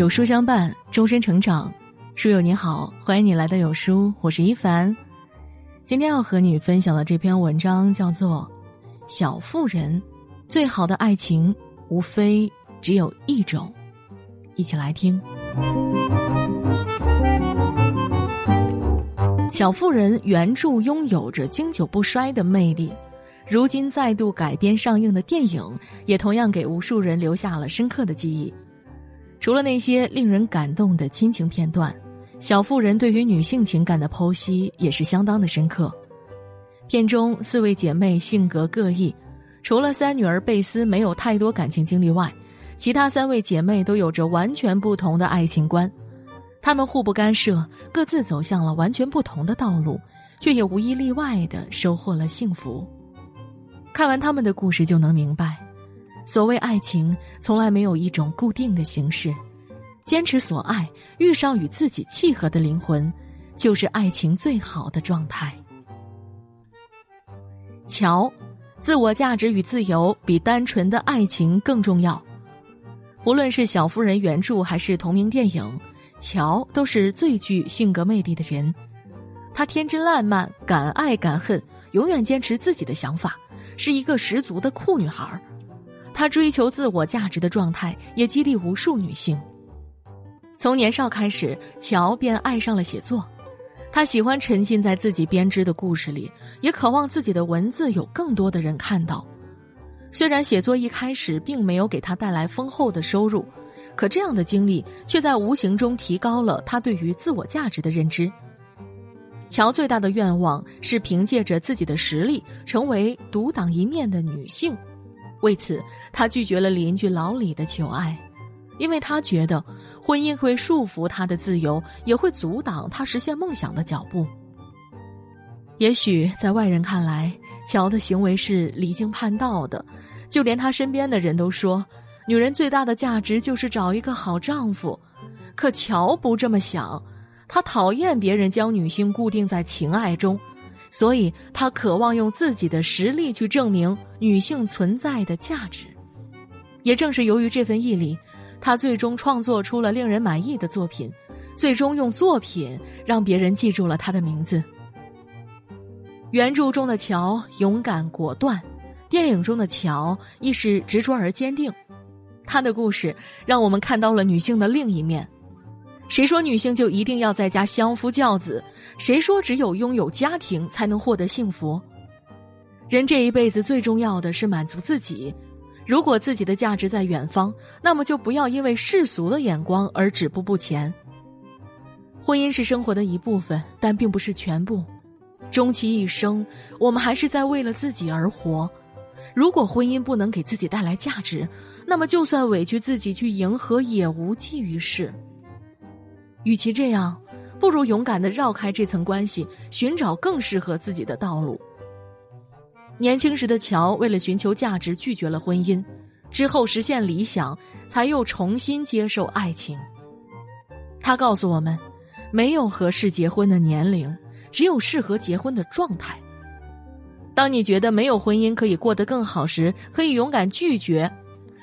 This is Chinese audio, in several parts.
有书相伴，终身成长。书友你好，欢迎你来到有书，我是一凡。今天要和你分享的这篇文章叫做《小妇人》，最好的爱情无非只有一种。一起来听。《小妇人》原著拥有着经久不衰的魅力，如今再度改编上映的电影，也同样给无数人留下了深刻的记忆。除了那些令人感动的亲情片段，小妇人对于女性情感的剖析也是相当的深刻。片中四位姐妹性格各异，除了三女儿贝斯没有太多感情经历外，其他三位姐妹都有着完全不同的爱情观。她们互不干涉，各自走向了完全不同的道路，却也无一例外的收获了幸福。看完他们的故事，就能明白。所谓爱情，从来没有一种固定的形式。坚持所爱，遇上与自己契合的灵魂，就是爱情最好的状态。乔，自我价值与自由比单纯的爱情更重要。无论是小妇人原著还是同名电影，乔都是最具性格魅力的人。她天真烂漫，敢爱敢恨，永远坚持自己的想法，是一个十足的酷女孩她追求自我价值的状态，也激励无数女性。从年少开始，乔便爱上了写作。她喜欢沉浸在自己编织的故事里，也渴望自己的文字有更多的人看到。虽然写作一开始并没有给她带来丰厚的收入，可这样的经历却在无形中提高了她对于自我价值的认知。乔最大的愿望是凭借着自己的实力，成为独当一面的女性。为此，他拒绝了邻居老李的求爱，因为他觉得婚姻会束缚他的自由，也会阻挡他实现梦想的脚步。也许在外人看来，乔的行为是离经叛道的，就连他身边的人都说，女人最大的价值就是找一个好丈夫。可乔不这么想，他讨厌别人将女性固定在情爱中。所以，他渴望用自己的实力去证明女性存在的价值。也正是由于这份毅力，他最终创作出了令人满意的作品，最终用作品让别人记住了他的名字。原著中的乔勇敢果断，电影中的乔亦是执着而坚定。他的故事让我们看到了女性的另一面。谁说女性就一定要在家相夫教子？谁说只有拥有家庭才能获得幸福？人这一辈子最重要的是满足自己。如果自己的价值在远方，那么就不要因为世俗的眼光而止步不前。婚姻是生活的一部分，但并不是全部。终其一生，我们还是在为了自己而活。如果婚姻不能给自己带来价值，那么就算委屈自己去迎合，也无济于事。与其这样，不如勇敢的绕开这层关系，寻找更适合自己的道路。年轻时的乔为了寻求价值，拒绝了婚姻，之后实现理想，才又重新接受爱情。他告诉我们，没有合适结婚的年龄，只有适合结婚的状态。当你觉得没有婚姻可以过得更好时，可以勇敢拒绝。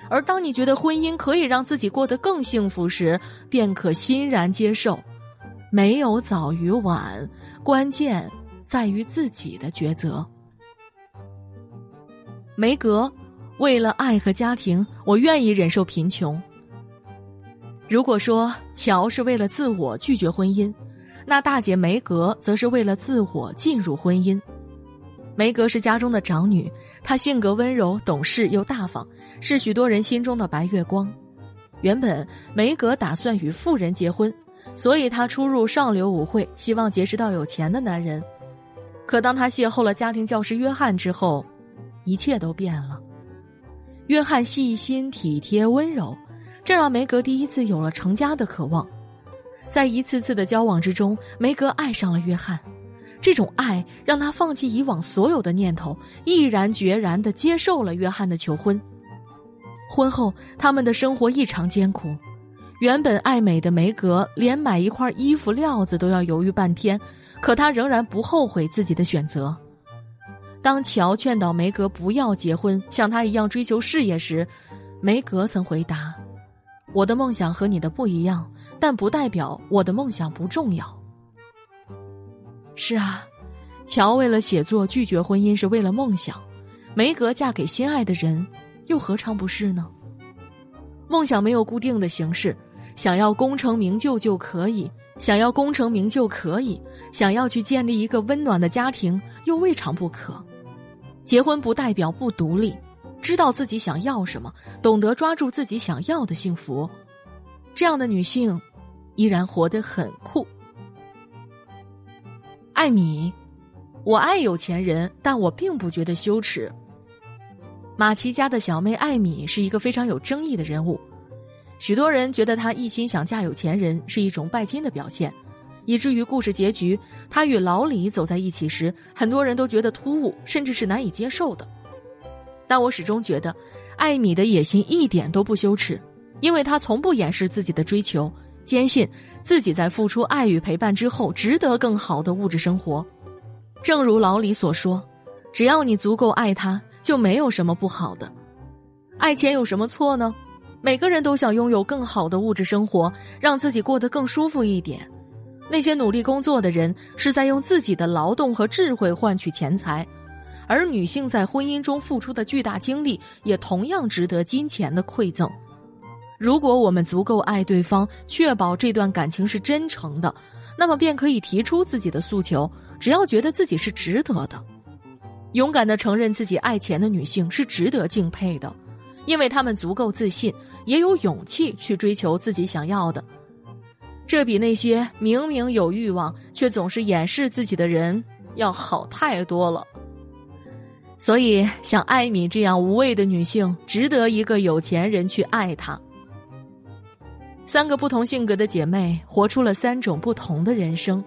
而当你觉得婚姻可以让自己过得更幸福时，便可欣然接受。没有早与晚，关键在于自己的抉择。梅格，为了爱和家庭，我愿意忍受贫穷。如果说乔是为了自我拒绝婚姻，那大姐梅格则是为了自我进入婚姻。梅格是家中的长女，她性格温柔、懂事又大方，是许多人心中的白月光。原本梅格打算与富人结婚，所以她出入上流舞会，希望结识到有钱的男人。可当她邂逅了家庭教师约翰之后，一切都变了。约翰细心、体贴、温柔，这让梅格第一次有了成家的渴望。在一次次的交往之中，梅格爱上了约翰。这种爱让他放弃以往所有的念头，毅然决然地接受了约翰的求婚。婚后，他们的生活异常艰苦。原本爱美的梅格，连买一块衣服料子都要犹豫半天，可她仍然不后悔自己的选择。当乔劝导梅格不要结婚，像他一样追求事业时，梅格曾回答：“我的梦想和你的不一样，但不代表我的梦想不重要。是啊，乔为了写作拒绝婚姻是为了梦想，梅格嫁给心爱的人，又何尝不是呢？梦想没有固定的形式，想要功成名就就可以，想要功成名就可以，想要去建立一个温暖的家庭又未尝不可。结婚不代表不独立。知道自己想要什么，懂得抓住自己想要的幸福，这样的女性依然活得很酷。艾米，我爱有钱人，但我并不觉得羞耻。马奇家的小妹艾米是一个非常有争议的人物，许多人觉得她一心想嫁有钱人是一种拜金的表现，以至于故事结局她与老李走在一起时，很多人都觉得突兀，甚至是难以接受的。但我始终觉得，艾米的野心一点都不羞耻，因为她从不掩饰自己的追求，坚信自己在付出爱与陪伴之后，值得更好的物质生活。正如老李所说：“只要你足够爱他，就没有什么不好的。爱钱有什么错呢？每个人都想拥有更好的物质生活，让自己过得更舒服一点。那些努力工作的人，是在用自己的劳动和智慧换取钱财。”而女性在婚姻中付出的巨大精力，也同样值得金钱的馈赠。如果我们足够爱对方，确保这段感情是真诚的，那么便可以提出自己的诉求，只要觉得自己是值得的。勇敢的承认自己爱钱的女性是值得敬佩的，因为她们足够自信，也有勇气去追求自己想要的。这比那些明明有欲望却总是掩饰自己的人要好太多了。所以，像艾米这样无畏的女性，值得一个有钱人去爱她。三个不同性格的姐妹，活出了三种不同的人生。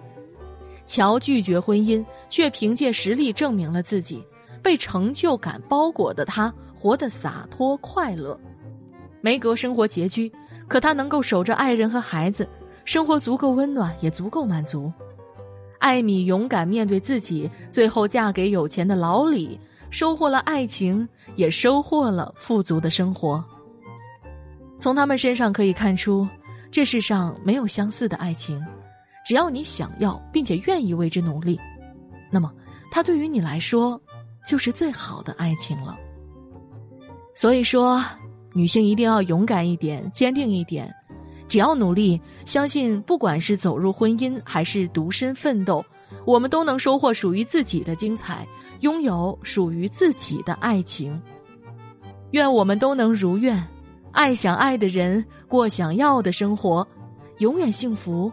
乔拒绝婚姻，却凭借实力证明了自己。被成就感包裹的她，活得洒脱快乐。梅格生活拮据，可她能够守着爱人和孩子，生活足够温暖，也足够满足。艾米勇敢面对自己，最后嫁给有钱的老李。收获了爱情，也收获了富足的生活。从他们身上可以看出，这世上没有相似的爱情。只要你想要，并且愿意为之努力，那么它对于你来说就是最好的爱情了。所以说，女性一定要勇敢一点，坚定一点。只要努力，相信不管是走入婚姻，还是独身奋斗。我们都能收获属于自己的精彩，拥有属于自己的爱情。愿我们都能如愿，爱想爱的人，过想要的生活，永远幸福，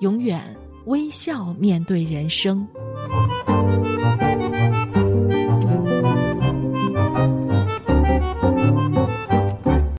永远微笑面对人生。